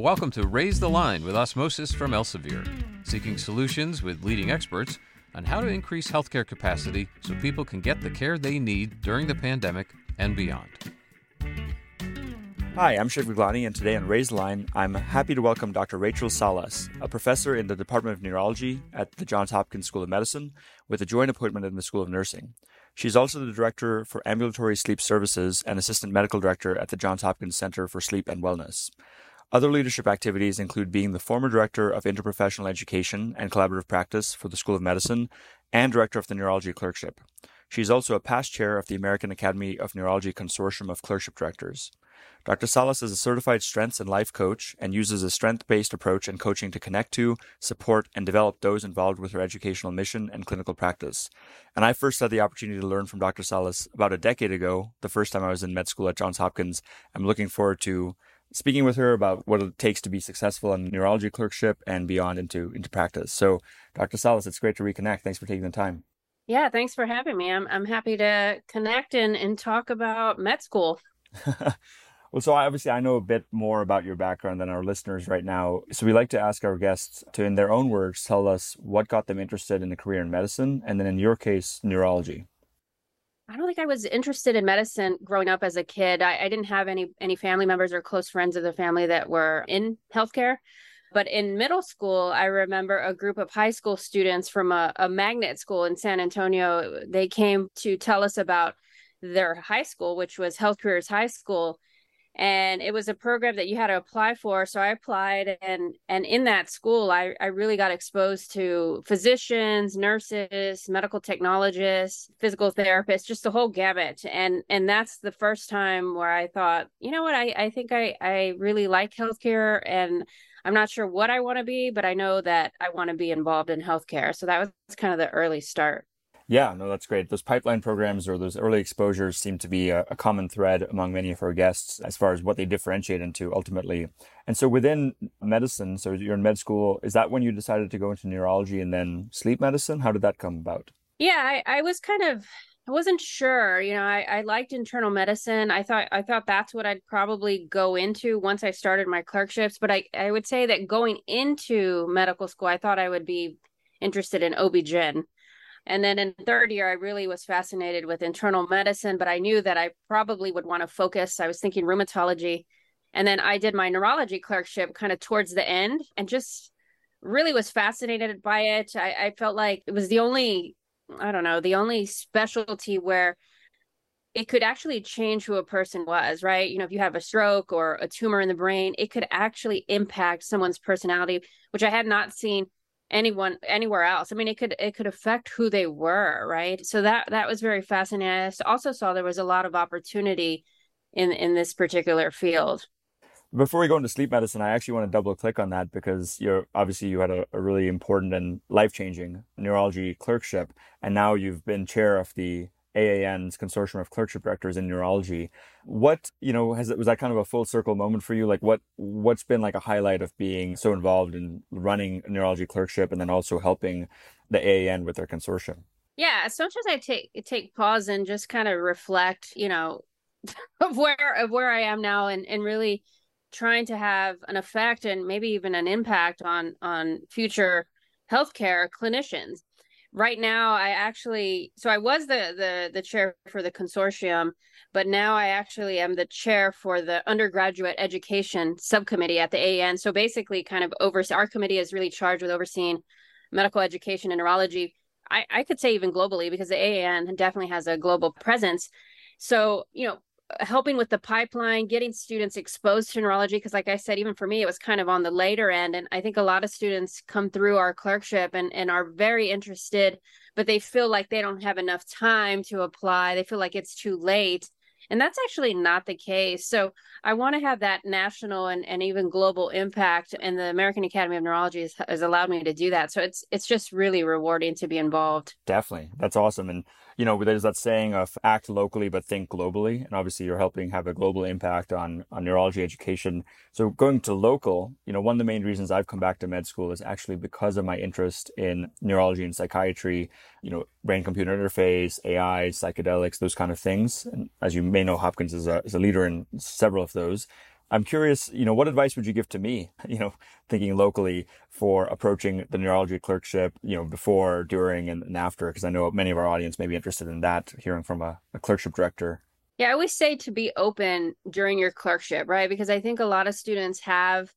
Welcome to Raise the Line with Osmosis from Elsevier, seeking solutions with leading experts on how to increase healthcare capacity so people can get the care they need during the pandemic and beyond. Hi, I'm Shiv Gaglani, and today on Raise the Line, I'm happy to welcome Dr. Rachel Salas, a professor in the Department of Neurology at the Johns Hopkins School of Medicine, with a joint appointment in the School of Nursing. She's also the Director for Ambulatory Sleep Services and Assistant Medical Director at the Johns Hopkins Center for Sleep and Wellness. Other leadership activities include being the former Director of Interprofessional Education and Collaborative Practice for the School of Medicine and Director of the Neurology Clerkship. She is also a past chair of the American Academy of Neurology Consortium of Clerkship Directors. Dr. Salas is a certified strengths and life coach and uses a strength based approach and coaching to connect to, support, and develop those involved with her educational mission and clinical practice. And I first had the opportunity to learn from Dr. Salas about a decade ago, the first time I was in med school at Johns Hopkins. I'm looking forward to speaking with her about what it takes to be successful in neurology clerkship and beyond into, into practice. So, Dr. Salas, it's great to reconnect. Thanks for taking the time. Yeah, thanks for having me. I'm I'm happy to connect and, and talk about med school. Well, so obviously I know a bit more about your background than our listeners right now. So we like to ask our guests to, in their own words, tell us what got them interested in a career in medicine, and then in your case, neurology. I don't think I was interested in medicine growing up as a kid. I, I didn't have any any family members or close friends of the family that were in healthcare. But in middle school, I remember a group of high school students from a, a magnet school in San Antonio. They came to tell us about their high school, which was Health Careers High School and it was a program that you had to apply for. So i applied and and in that school i i really got exposed to physicians nurses medical technologists physical therapists just the whole gamut. And and that's the first time where i thought you know what? I i think i i really like healthcare and i'm not sure what i want to be but i know that i want to be involved in healthcare. So that was kind of the early start yeah, no, that's great. Those pipeline programs or those early exposures seem to be a, a, common thread among many of our guests as far as what they differentiate into ultimately. And so within medicine, so you're in med school, is that when you decided to go into neurology and then sleep medicine? How did that come about? Yeah, I, I was kind of I wasn't sure. You know, I, I liked internal medicine. I thought I thought that's what I'd probably go into once I started my clerkships. But I, I would say that going into medical school, I thought I would be interested in OB-GYN and then in third year, I really was fascinated with internal medicine, but I knew that I probably would want to focus. I was thinking rheumatology. And then I did my neurology clerkship kind of towards the end and just really was fascinated by it. I, I felt like it was the only, I don't know, the only specialty where it could actually change who a person was, right? You know, if you have a stroke or a tumor in the brain, it could actually impact someone's personality, which I had not seen anyone anywhere else. I mean, it could it could affect who they were, right? So that that was very fascinating. I also saw there was a lot of opportunity in in this particular field. Before we go into sleep medicine, I actually want to double click on that because you're obviously you had a, a really important and life changing neurology clerkship, and now you've been chair of the AAN's consortium of clerkship directors in neurology. What, you know, has it, was that kind of a full circle moment for you? Like what, what's been like a highlight of being so involved in running neurology clerkship and then also helping the AAN with their consortium? Yeah. Sometimes I take, take pause and just kind of reflect, you know, of where, of where I am now and, and really trying to have an effect and maybe even an impact on, on future healthcare clinicians right now i actually so i was the the the chair for the consortium but now i actually am the chair for the undergraduate education subcommittee at the AAN so basically kind of over our committee is really charged with overseeing medical education and neurology. I i could say even globally because the AAN definitely has a global presence. So you know helping with the pipeline, getting students exposed to neurology. Because, like I said, even for me, it was kind of on the later end. And I think a lot of students come through our clerkship and, and are very interested, but they feel like they don't have enough time to apply. They feel like it's too late. And that's actually not the case. So I want to have that national and, and even global impact. And the American Academy of Neurology has, has allowed me to do that. So it's it's just really rewarding to be involved. Definitely. That's awesome. And you know, there's that saying of act locally but think globally, and obviously you're helping have a global impact on on neurology education. So going to local, you know, one of the main reasons I've come back to med school is actually because of my interest in neurology and psychiatry, you know, brain computer interface, AI, psychedelics, those kind of things. And as you may know, Hopkins is a is a leader in several of those. I'm curious, you know, what advice would you give to me, you know, thinking locally for approaching the neurology clerkship, you know, before, during, and, after? Because I know many of our audience may be interested in that, hearing from a, a clerkship director. Yeah, I always say to be open during your clerkship, right? Because I think a lot of students have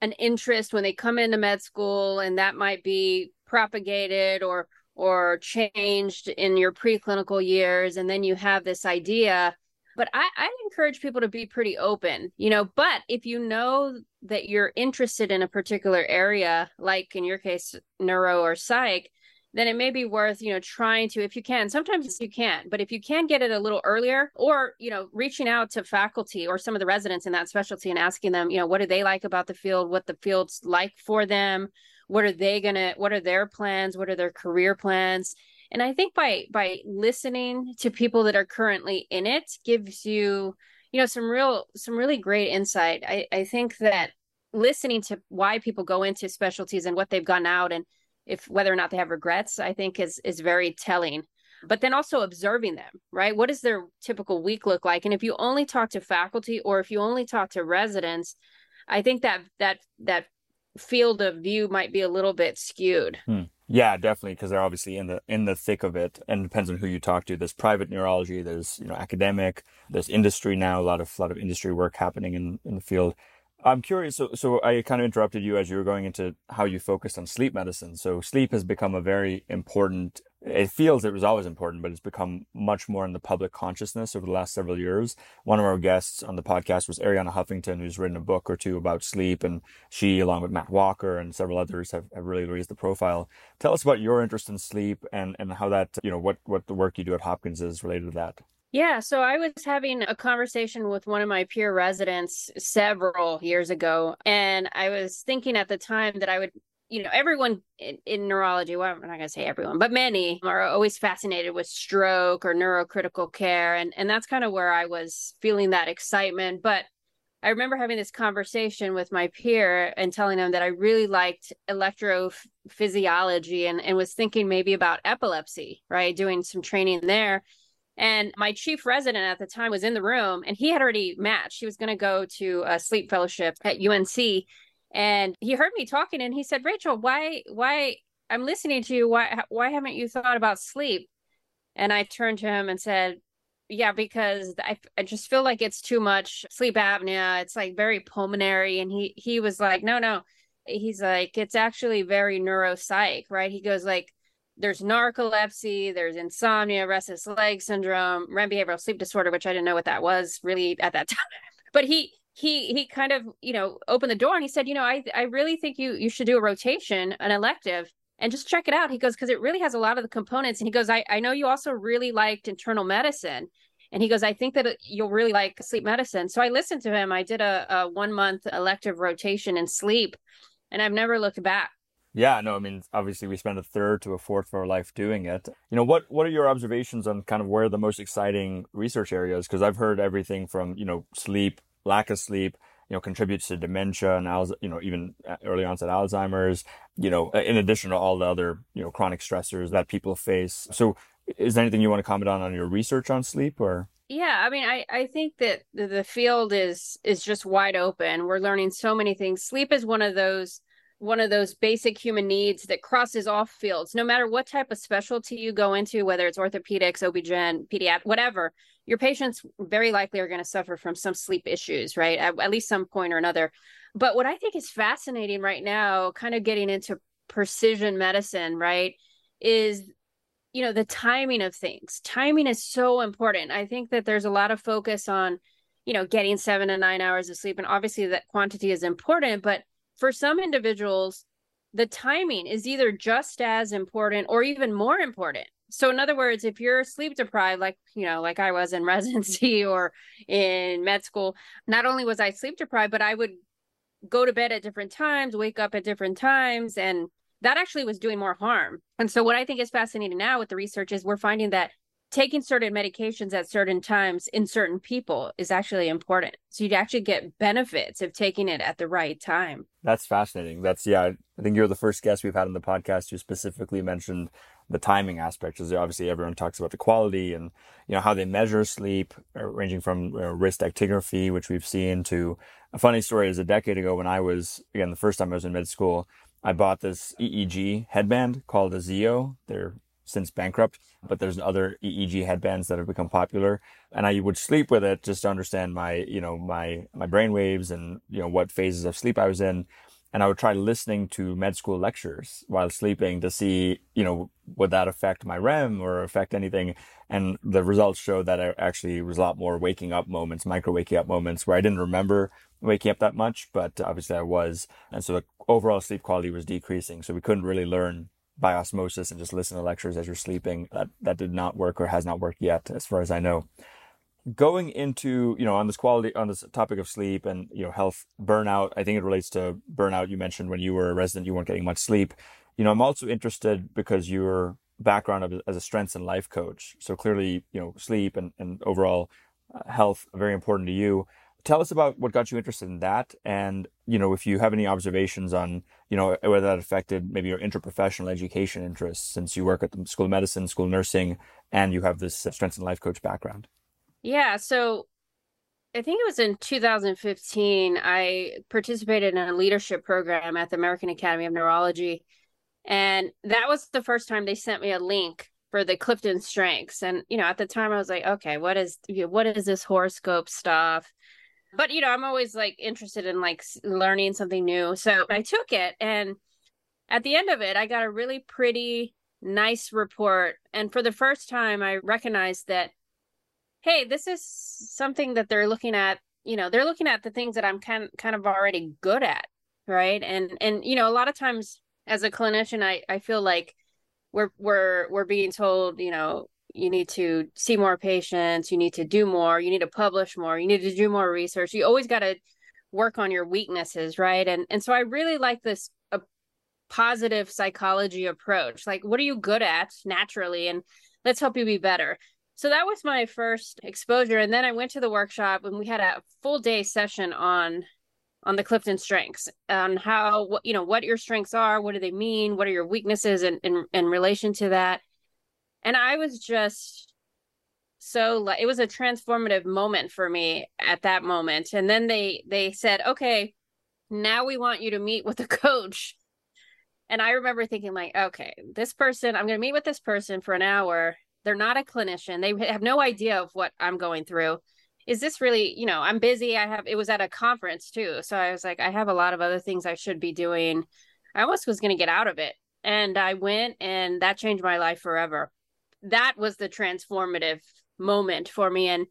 an interest when they come into med school, and that might be propagated or or changed in your preclinical years, and then you have this idea but I, I encourage people to be pretty open, you know. But if you know that you're interested in a particular area, like in your case, neuro or psych, then it may be worth, you know, trying to, if you can, sometimes you can't, but if you can get it a little earlier or, you know, reaching out to faculty or some of the residents in that specialty and asking them, you know, what do they like about the field, what the field's like for them, what are they going to, what are their plans, what are their career plans? And i think by by listening to people that are currently in it gives you you know some real some really great insight. I i think that listening to why people go into specialties and what they've gone out and if whether or not they have regrets i think is is very telling. But then also observing them right? What does their typical week look like? And if you only talk to faculty or if you only talk to residents i think that that that field of view might be a little bit skewed. Hmm. Yeah, definitely, because they're obviously in the in the thick of it, and it depends on who you talk to. There's private neurology, there's you know academic, there's industry now. A lot of a lot of industry work happening in in the field. I'm curious. So, so I kind of interrupted you as you were going into how you focused on sleep medicine. So, sleep has become a very important. It feels it was always important, but it's become much more in the public consciousness over the last several years. One of our guests on the podcast was Arianna Huffington, who's written a book or two about sleep, and she, along with Matt Walker and several others, have, have really raised the profile. Tell us about your interest in sleep and and how that you know what what the work you do at Hopkins is related to that. Yeah, so I was having a conversation with one of my peer residents several years ago, and I was thinking at the time that I would, you know, everyone in, in neurology, well, I'm not going to say everyone, but many are always fascinated with stroke or neurocritical care. And, and that's kind of where I was feeling that excitement. But I remember having this conversation with my peer and telling them that I really liked electrophysiology and, and was thinking maybe about epilepsy, right? Doing some training there and my chief resident at the time was in the room and he had already matched. He was going to go to a sleep fellowship at UNC. And he heard me talking and he said, Rachel, why, why, I'm listening to you. Why, why haven't you thought about sleep? And I turned to him and said, yeah, because I, I just feel like it's too much sleep apnea. It's like very pulmonary. And he, he was like, no, no. He's like, it's actually very neuropsych, right? He goes like, there's narcolepsy, there's insomnia, restless leg syndrome, REM behavioral sleep disorder, which I didn't know what that was really at that time. But he he he kind of you know opened the door and he said, you know, I I really think you you should do a rotation, an elective, and just check it out. He goes because it really has a lot of the components. And he goes, I I know you also really liked internal medicine. And he goes, I think that uh, you'll really like sleep medicine. So I listened to him. I did a, a one month elective rotation in sleep, and I've never looked back. Yeah, no, I mean, obviously we spend a third to a fourth of our life doing it. You know, what what are your observations on kind of where the most exciting research areas? Because I've heard everything from you know sleep, lack of sleep, you know, contributes to dementia and you know even uh, early onset Alzheimer's. You know, in addition to all the other you know chronic stressors that people face. So, is there anything you want to comment on on your research on sleep or? yeah i mean i i think that the field is is just wide open we're learning so many things sleep is one of those one of those basic human needs that crosses all fields. No matter what type of specialty you go into whether it's orthopedics obgyn pediatric whatever your patients very likely are going to suffer from some sleep issues right? At, at least some point or another. But what i think is fascinating right now kind of getting into precision medicine right is you know the timing of things. Timing is so important. I think that there's a lot of focus on you know getting seven to nine hours of sleep and obviously that quantity is important but for some individuals, the timing is either just as important or even more important. So, in other words, if you're sleep deprived, like, you know, like I was in residency or in med school, not only was I sleep deprived, but I would go to bed at different times, wake up at different times. And that actually was doing more harm. And so, what I think is fascinating now with the research is we're finding that taking certain medications at certain times in certain people is actually important. So you'd actually get benefits of taking it at the right time. That's fascinating. That's yeah. I think you're the first guest we've had on the podcast who specifically mentioned the timing aspect. Is obviously everyone talks about the quality and you know how they measure sleep, uh, ranging from uh, wrist actigraphy, which we've seen, to a funny story is a decade ago when I was again the first time I was in med school. I bought this EEG headband called a Zeo. They're since bankrupt, but there's other EEG headbands that have become popular. And I would sleep with it just to understand my, you know, my, my brain waves and, you know, what phases of sleep I was in. And I would try listening to med school lectures while sleeping to see, you know, would that affect my REM or affect anything? And the results showed that I actually was a lot more waking up moments, micro waking up moments where I didn't remember waking up that much, but obviously I was. And so the overall sleep quality was decreasing. So we couldn't really learn by osmosis and just listen to lectures as you're sleeping. That that did not work or has not worked yet, as far as I know. Going into you know on this quality on this topic of sleep and you know health burnout, I think it relates to burnout. You mentioned when you were a resident, you weren't getting much sleep. You know, I'm also interested because your background of, as a strengths and life coach. So clearly, you know, sleep and and overall uh, health very important to you tell us about what got you interested in that and you know if you have any observations on you know whether that affected maybe your interprofessional education interests since you work at the school of medicine school of nursing and you have this strengths and life coach background. Yeah so i think it was in 2015 i participated in a leadership program at the american academy of neurology and that was the first time they sent me a link for the clifton strengths and you know at the time i was like okay what is what is this horoscope stuff but you know i'm always like interested in like learning something new. So i took it and at the end of it i got a really pretty nice report. And for the first time i recognized that hey this is something that they're looking at you know they're looking at the things that i'm kind kind of already good at right? And and you know a lot of times as a clinician i i feel like we're we're we're being told you know you need to see more patients you need to do more you need to publish more you need to do more research. You always got to work on your weaknesses right? And and so i really like this a positive psychology approach. Like what are you good at naturally and let's help you be better. So that was my first exposure and then i went to the workshop and we had a full day session on on the clifton strengths on how what you know what your strengths are what do they mean what are your weaknesses in in, in relation to that and i was just so like it was a transformative moment for me at that moment. And then they they said okay now we want you to meet with a coach. And i remember thinking like okay this person i'm going to meet with this person for an hour. They're not a clinician. They have no idea of what i'm going through. Is this really you know i'm busy. I have it was at a conference too. So i was like i have a lot of other things i should be doing. I almost was going to get out of it. And i went and that changed my life forever that was the transformative moment for me and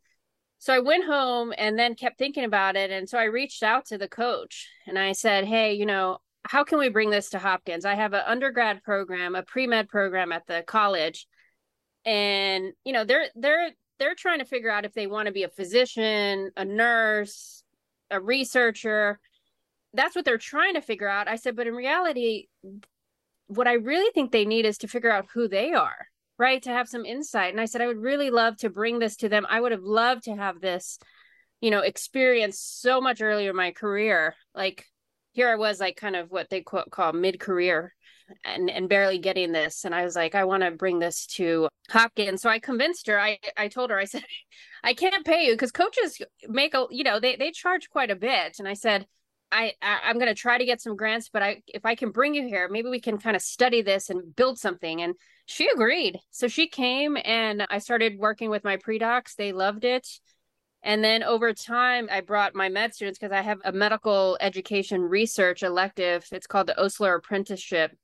so I went home and then kept thinking about it and so I reached out to the coach and I said, "Hey, you know, how can we bring this to Hopkins? I have an undergrad program, a pre-med program at the college and you know, they're they're they're trying to figure out if they want to be a physician, a nurse, a researcher. That's what they're trying to figure out." I said, "But in reality, what I really think they need is to figure out who they are." Right to have some insight. And i said i would really love to bring this to them. I would have loved to have this you know experience so much earlier in my career. Like here i was like kind of what they quote call mid-career and and barely getting this. And i was like i want to bring this to hopkins. So i convinced her. I i told her i said i can't pay you because coaches make a you know they they charge quite a bit. And i said I, I am going to try to get some grants, but I if I can bring you here, maybe we can kind of study this and build something. And she agreed. So she came and I started working with my pre-docs. They loved it. And then over time, I brought my med students because I have a medical education research elective. It's called the Osler Apprenticeship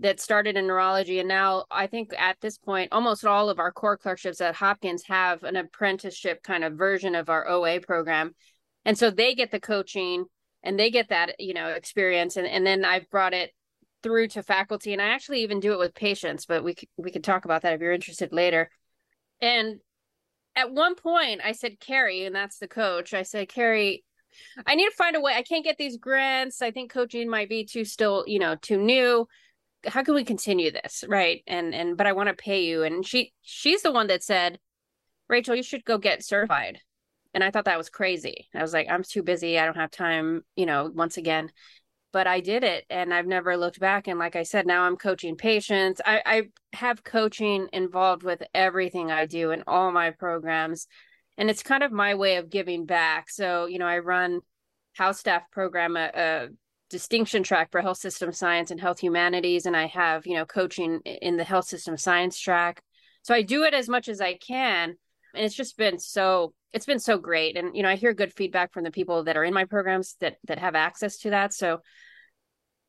that started in neurology. And now I think at this point, almost all of our core clerkships at Hopkins have an apprenticeship kind of version of our OA program. And so they get the coaching and they get that you know experience and, and then i've brought it through to faculty and i actually even do it with patients but we we could talk about that if you're interested later. And at one point i said carrie and that's the coach i said carrie i need to find a way i can't get these grants i think coaching might be too still you know too new. How can we continue this? Right and and but i want to pay you and she she's the one that said rachel you should go get certified and I thought that was crazy. I was like, I'm too busy. I don't have time, you know, once again. but I did it and I've never looked back. And like I said, now I'm coaching patients. I, I have coaching involved with everything I do in all my programs. And it's kind of my way of giving back. So, you know, I run house staff program, a, a distinction track for health system science and health humanities. And I have, you know, coaching in the health system science track. So I do it as much as I can. And it's just been so it's been so great. And you know i hear good feedback from the people that are in my programs that that have access to that. So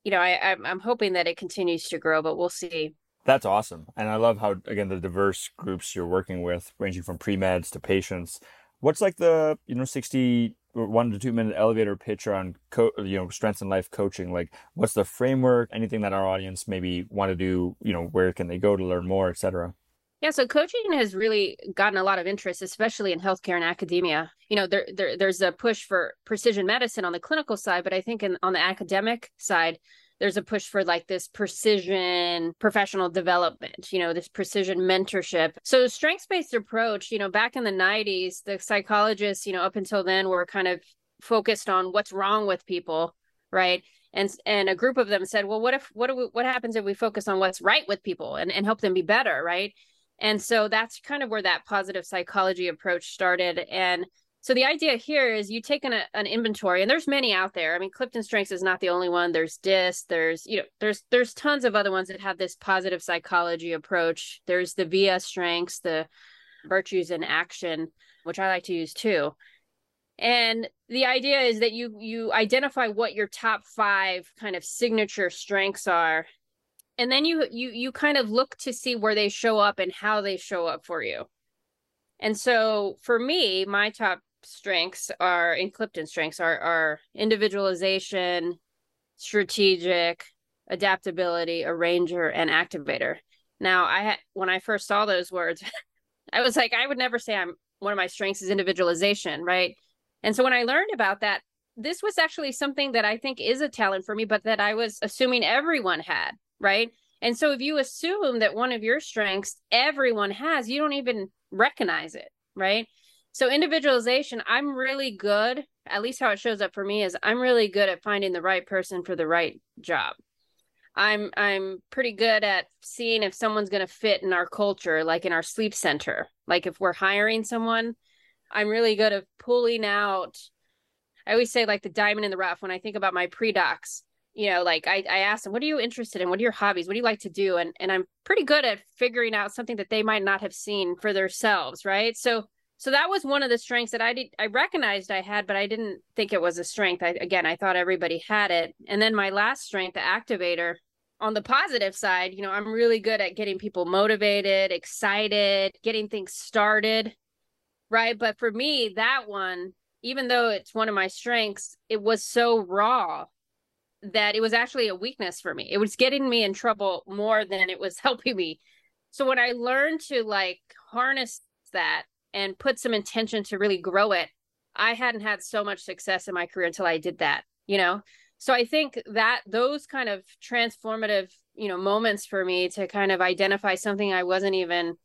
you know i i'm, hoping that it continues to grow but we'll see. That's awesome. And i love how again the diverse groups you're working with ranging from pre-meds to patients. What's like the you know 60 one to two minute elevator pitch on co- you know strengths in life coaching? Like what's the framework? Anything that our audience maybe want to do you know where can they go to learn more etc yeah, so coaching has really gotten a lot of interest, especially in healthcare and academia. You know, there, there there's a push for precision medicine on the clinical side, but I think in, on the academic side, there's a push for like this precision professional development, you know, this precision mentorship. So strengths-based approach, you know, back in the 90s, the psychologists, you know, up until then were kind of focused on what's wrong with people, right? and and a group of them said well what if what do we, what happens if we focus on what's right with people and, and help them be better right and so that's kind of where that positive psychology approach started. And so the idea here is you take an, an inventory, and there's many out there. I mean, Clifton Strengths is not the only one. There's DISC. There's you know there's there's tons of other ones that have this positive psychology approach. There's the VIA Strengths, the virtues in action, which I like to use too. And the idea is that you you identify what your top five kind of signature strengths are and then you you you kind of look to see where they show up and how they show up for you. And so for me my top strengths are in clifton strengths are are individualization strategic adaptability arranger and activator. Now i when i first saw those words i was like i would never say i'm one of my strengths is individualization right? And so when i learned about that this was actually something that i think is a talent for me but that i was assuming everyone had right? And so if you assume that one of your strengths everyone has, you don't even recognize it, right? So individualization, I'm really good, at least how it shows up for me is I'm really good at finding the right person for the right job. I'm I'm pretty good at seeing if someone's going to fit in our culture like in our sleep center. Like if we're hiring someone, I'm really good at pulling out I always say like the diamond in the rough when I think about my pre-docs you know like i i asked them what are you interested in? What are your hobbies? What do you like to do? And and i'm pretty good at figuring out something that they might not have seen for themselves right? So so that was one of the strengths that i did i recognized i had but i didn't think it was a strength. I, again i thought everybody had it. And then my last strength the activator on the positive side you know i'm really good at getting people motivated excited getting things started right? But for me that one even though it's one of my strengths it was so raw that it was actually a weakness for me. It was getting me in trouble more than it was helping me. So when I learned to like harness that and put some intention to really grow it, I hadn't had so much success in my career until I did that, you know? So I think that those kind of transformative, you know, moments for me to kind of identify something I wasn't even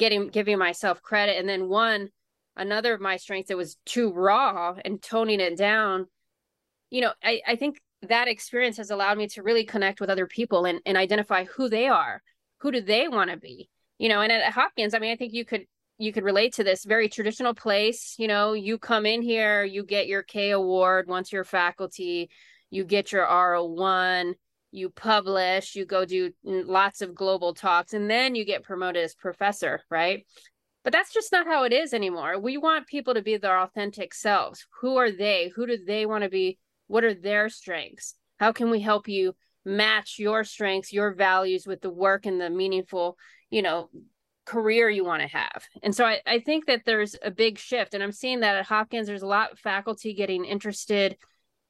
getting giving myself credit and then one another of my strengths that was too raw and toning it down you know I, I think that experience has allowed me to really connect with other people and, and identify who they are. Who do they want to be? You know and at hopkins i mean i think you could you could relate to this very traditional place you know you come in here you get your k award once you're faculty you get your r01 you publish you go do lots of global talks and then you get promoted as professor right? But that's just not how it is anymore. We want people to be their authentic selves. Who are they? Who do they want to be what are their strengths? How can we help you match your strengths, your values with the work and the meaningful, you know, career you want to have? And so I, I think that there's a big shift. And I'm seeing that at Hopkins, there's a lot of faculty getting interested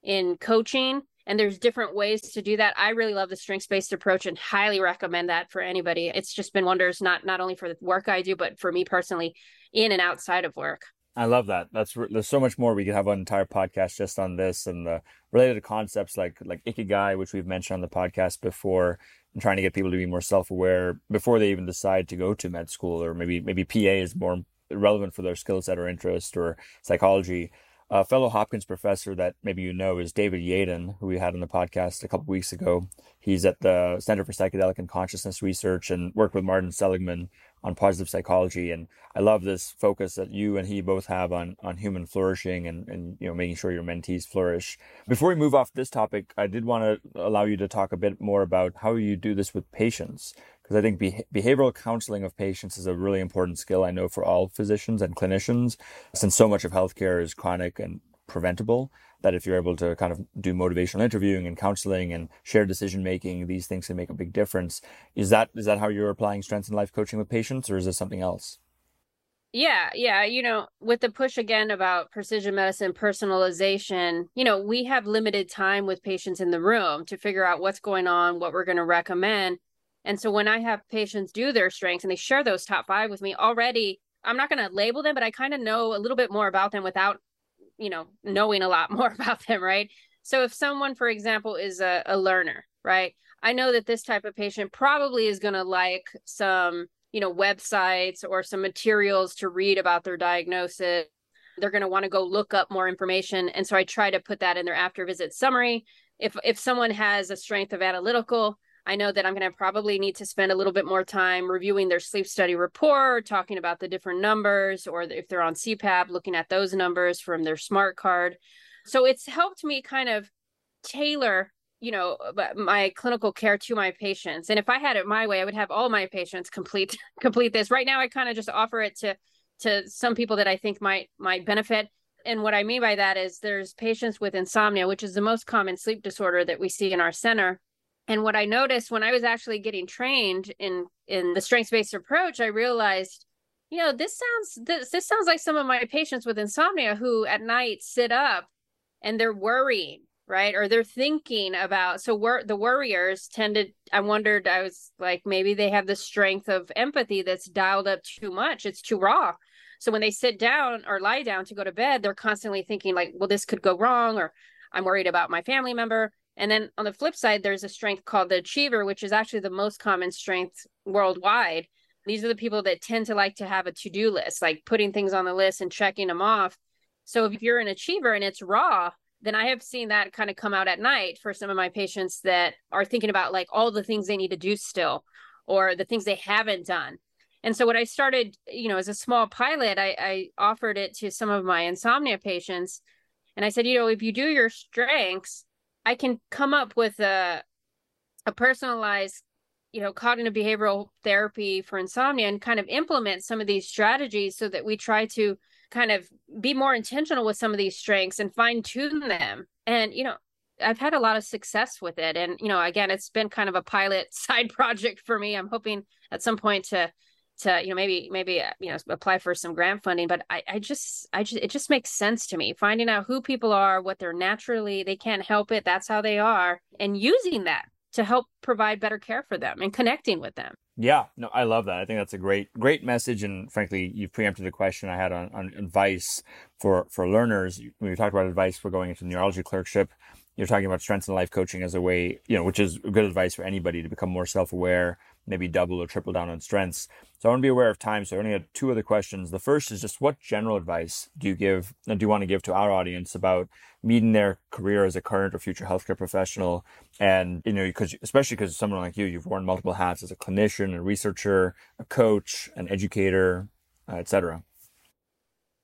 in coaching and there's different ways to do that i really love the strengths based approach and highly recommend that for anybody it's just been wonders not not only for the work i do but for me personally in and outside of work I love that. That's there's so much more we could have an entire podcast just on this and the related concepts like like ikigai, which we've mentioned on the podcast before, and trying to get people to be more self aware before they even decide to go to med school or maybe maybe PA is more relevant for their skill set or interest or psychology. A fellow Hopkins professor that maybe you know is David Yaden, who we had on the podcast a couple weeks ago. He's at the Center for Psychedelic and Consciousness Research and worked with Martin Seligman on positive psychology. And I love this focus that you and he both have on, on human flourishing and, and, you know, making sure your mentees flourish. Before we move off this topic, I did want to allow you to talk a bit more about how you do this with patients. Because I think behavioral counseling of patients is a really important skill, I know, for all physicians and clinicians, since so much of healthcare is chronic and preventable that if you're able to kind of do motivational interviewing and counseling and shared decision making, these things can make a big difference. Is that is that how you're applying strengths in life coaching with patients, or is this something else? Yeah, yeah. You know, with the push again about precision medicine personalization, you know, we have limited time with patients in the room to figure out what's going on, what we're going to recommend. And so when I have patients do their strengths and they share those top five with me already, I'm not going to label them, but I kind of know a little bit more about them without you know knowing a lot more about them right? So if someone for example is a, a learner right i know that this type of patient probably is going to like some you know websites or some materials to read about their diagnosis. They're going to want to go look up more information and so i try to put that in their after visit summary. If if someone has a strength of analytical I know that I'm going to probably need to spend a little bit more time reviewing their sleep study report, talking about the different numbers, or if they're on CPAP, looking at those numbers from their smart card. So it's helped me kind of tailor you know my clinical care to my patients. And if i had it my way i would have all my patients complete complete this. Right now i kind of just offer it to to some people that i think might might benefit. And what i mean by that is there's patients with insomnia which is the most common sleep disorder that we see in our center and what I noticed when I was actually getting trained in in the strengths based approach, I realized, you know, this sounds this this sounds like some of my patients with insomnia who at night sit up and they're worrying, right? Or they're thinking about so wor- the worriers tended I wondered I was like maybe they have the strength of empathy that's dialed up too much. It's too raw. So when they sit down or lie down to go to bed, they're constantly thinking like, well, this could go wrong or I'm worried about my family member and then on the flip side, there's a strength called the achiever, which is actually the most common strength worldwide. These are the people that tend to like to have a to do list, like putting things on the list and checking them off. So if you're an achiever and it's raw, then I have seen that kind of come out at night for some of my patients that are thinking about like all the things they need to do still or the things they haven't done. And so what I started, you know, as a small pilot, I, I offered it to some of my insomnia patients. And I said, you know, if you do your strengths, I can come up with a a personalized, you know, cognitive behavioral therapy for insomnia and kind of implement some of these strategies so that we try to kind of be more intentional with some of these strengths and fine tune them. And you know, I've had a lot of success with it. And you know, again, it's been kind of a pilot side project for me. I'm hoping at some point to to you know maybe maybe uh, you know apply for some grant funding but I, I just i just it just makes sense to me. Finding out who people are what they're naturally they can't help it that's how they are and using that to help provide better care for them and connecting with them. Yeah no i love that. I think that's a great great message and frankly you've preempted the question i had on, on advice for for learners. When we talked about advice for going into neurology clerkship you're talking about strengths and life coaching as a way you know which is good advice for anybody to become more self-aware maybe double or triple down on strengths. So I want to be aware of time. So I only had two other questions. The first is just what general advice do you give, and do you want to give to our audience about meeting their career as a current or future healthcare professional? And, you know, because, especially because someone like you, you've worn multiple hats as a clinician, a researcher, a coach, an educator, uh, etc.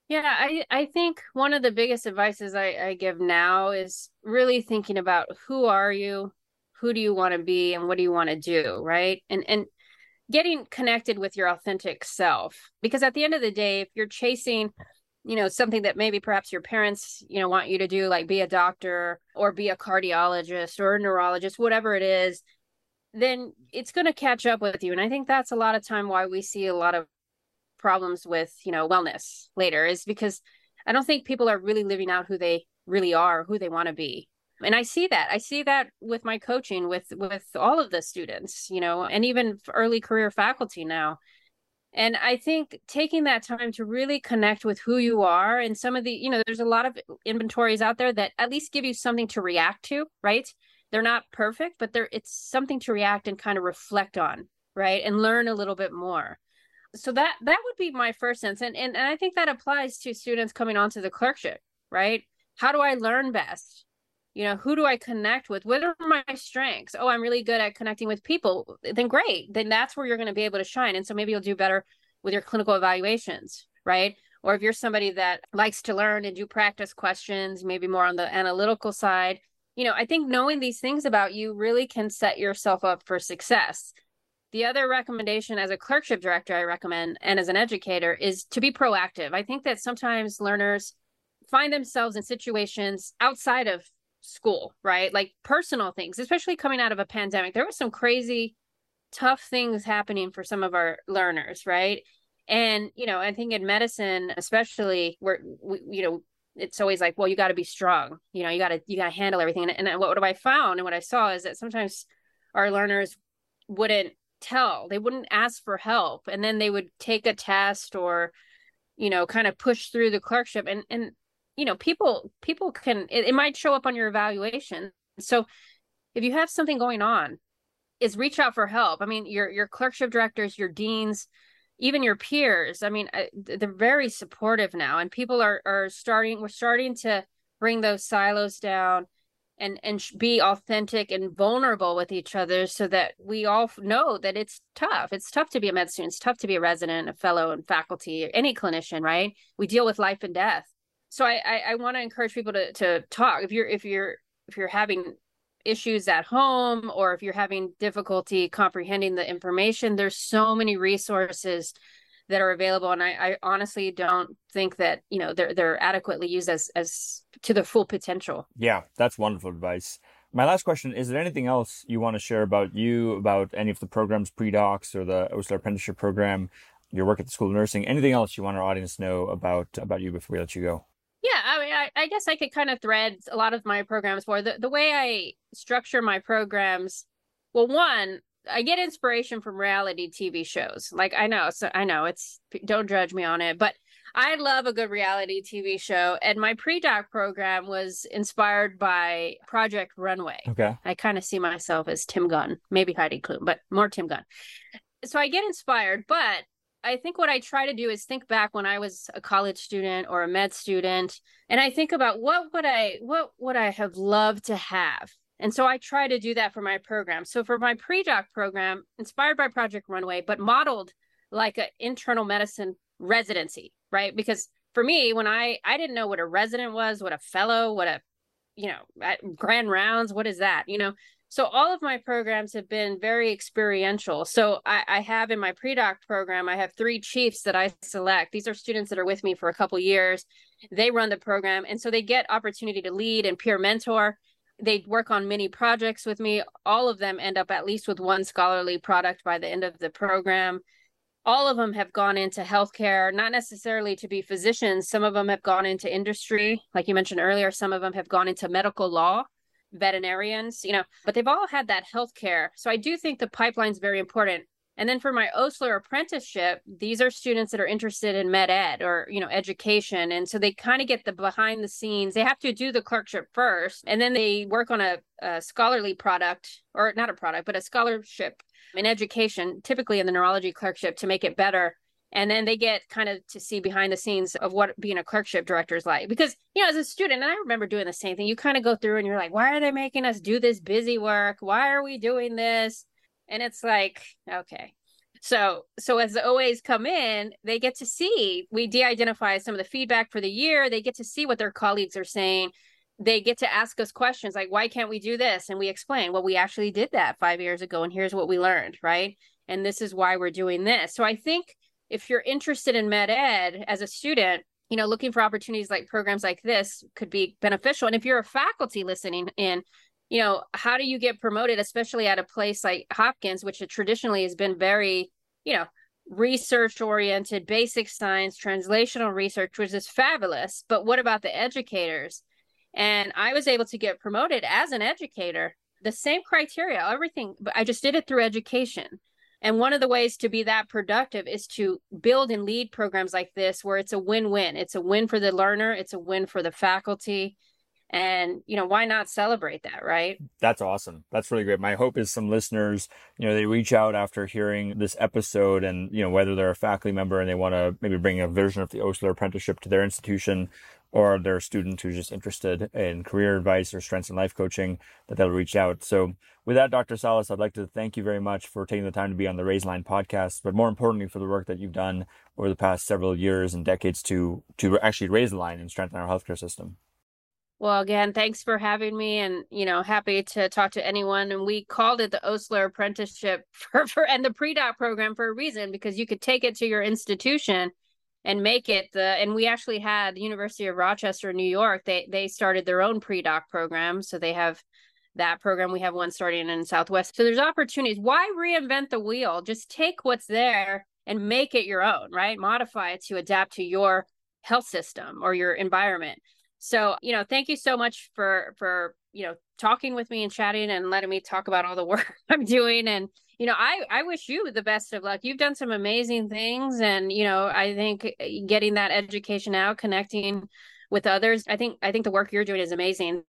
Yeah, I, I think one of the biggest advices I, I give now is really thinking about who are you? Who do you want to be and what do you want to do right? And and getting connected with your authentic self because at the end of the day if you're chasing you know something that maybe perhaps your parents you know want you to do like be a doctor or be a cardiologist or a neurologist whatever it is then it's going to catch up with you. And i think that's a lot of time why we see a lot of problems with you know wellness later is because i don't think people are really living out who they really are who they want to be and i see that. I see that with my coaching with with all of the students you know and even early career faculty now. And i think taking that time to really connect with who you are and some of the you know there's a lot of inventories out there that at least give you something to react to right? They're not perfect but they're it's something to react and kind of reflect on right? And learn a little bit more. So that that would be my first sense. And and, and i think that applies to students coming onto the clerkship right? How do I learn best? You know, who do I connect with? What are my strengths? Oh, I'm really good at connecting with people. Then great. Then that's where you're going to be able to shine. And so maybe you'll do better with your clinical evaluations, right? Or if you're somebody that likes to learn and do practice questions, maybe more on the analytical side, you know, I think knowing these things about you really can set yourself up for success. The other recommendation as a clerkship director, I recommend, and as an educator, is to be proactive. I think that sometimes learners find themselves in situations outside of school, right? Like personal things, especially coming out of a pandemic. There was some crazy, tough things happening for some of our learners, right? And, you know, I think in medicine, especially where, we, you know, it's always like, well, you got to be strong. You know, you got to you got to handle everything. And, and what, what I found and what I saw is that sometimes our learners wouldn't tell, they wouldn't ask for help, and then they would take a test or, you know, kind of push through the clerkship. And and you know, people people can it, it might show up on your evaluation. So if you have something going on, is reach out for help. I mean, your your clerkship directors, your deans, even your peers i mean they're very supportive now and people are are starting we're starting to bring those silos down and and be authentic and vulnerable with each other so that we all know that it's tough it's tough to be a med student it's tough to be a resident a fellow and faculty any clinician right we deal with life and death so i i, I want to encourage people to to talk. If you're if you're if you're having issues at home or if you're having difficulty comprehending the information there's so many resources that are available and I, I, honestly don't think that you know they're they're adequately used as as to the full potential. Yeah that's wonderful advice. My last question is there anything else you want to share about you about any of the programs pre-docs or the OSLER apprenticeship program your work at the school of nursing? Anything else you want our audience to know about about you before we let you go I mean, I, I guess I could kind of thread a lot of my programs for the the way I structure my programs. Well, one, I get inspiration from reality TV shows. Like I know, so I know it's don't judge me on it, but I love a good reality TV show. And my pre-doc program was inspired by Project Runway. Okay. I kind of see myself as Tim Gunn, maybe Heidi Klum, but more Tim Gunn. So I get inspired, but I think what I try to do is think back when I was a college student or a med student and I think about what would I what would I have loved to have. And so I try to do that for my program. So for my pre-doc program, inspired by Project Runway, but modeled like an internal medicine residency, right? Because for me, when I I didn't know what a resident was, what a fellow, what a you know, grand rounds, what is that? You know, so all of my programs have been very experiential. So I, I have in my pre-doc program, I have three chiefs that I select. These are students that are with me for a couple years. They run the program, and so they get opportunity to lead and peer mentor. They work on many projects with me. All of them end up at least with one scholarly product by the end of the program. All of them have gone into healthcare, not necessarily to be physicians. Some of them have gone into industry, like you mentioned earlier. Some of them have gone into medical law veterinarians, you know, but they've all had that healthcare. So I do think the pipeline is very important. And then for my OSLER apprenticeship, these are students that are interested in med ed or, you know, education. And so they kind of get the behind the scenes. They have to do the clerkship first, and then they work on a, a scholarly product or not a product, but a scholarship in education, typically in the neurology clerkship to make it better and then they get kind of to see behind the scenes of what being a clerkship director is like. Because you know as a student and i remember doing the same thing you kind of go through and you're like why are they making us do this busy work? Why are we doing this? And it's like okay. So so as the oas come in they get to see we de-identify some of the feedback for the year. They get to see what their colleagues are saying. They get to ask us questions like why can't we do this? And we explain well we actually did that five years ago and here's what we learned right? And this is why we're doing this. So i think if you're interested in med ed as a student, you know, looking for opportunities like programs like this could be beneficial. And if you're a faculty listening in, you know, how do you get promoted, especially at a place like Hopkins, which traditionally has been very, you know, research oriented, basic science, translational research, which is fabulous. But what about the educators? And I was able to get promoted as an educator, the same criteria, everything, but I just did it through education. And one of the ways to be that productive is to build and lead programs like this where it's a win-win. It's a win for the learner, it's a win for the faculty. And, you know, why not celebrate that, right? That's awesome. That's really great. My hope is some listeners, you know, they reach out after hearing this episode and, you know, whether they're a faculty member and they want to maybe bring a version of the OSLER apprenticeship to their institution or they're a student who's just interested in career advice or strengths and life coaching, that they'll reach out. So, with that, Dr. Salas, I'd like to thank you very much for taking the time to be on the Raise Line podcast, but more importantly, for the work that you've done over the past several years and decades to to actually raise the line and strengthen our healthcare system. Well, again, thanks for having me, and you know, happy to talk to anyone. And we called it the Osler Apprenticeship for, for and the pre-doc program for a reason because you could take it to your institution and make it the. And we actually had University of Rochester, New York. They they started their own pre-doc program, so they have that program. We have one starting in Southwest. So there's opportunities. Why reinvent the wheel? Just take what's there and make it your own, right? Modify it to adapt to your health system or your environment. So, you know, thank you so much for for, you know, talking with me and chatting and letting me talk about all the work I'm doing and you know, I I wish you the best of luck. You've done some amazing things and, you know, I think eh, getting that education out, connecting with others, I think I think the work you're doing is amazing.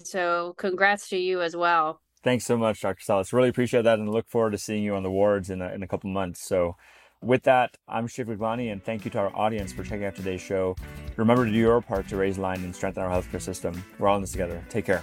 So, congrats to you as well. Thanks so much, Dr. Salas. Really appreciate that and look forward to seeing you on the wards in a, in a couple months. So, with that, I'm Shiv Gaglani, and thank you to our audience for checking out today's show. Remember to do your part to raise line and strengthen our healthcare system. We're all in this together. Take care.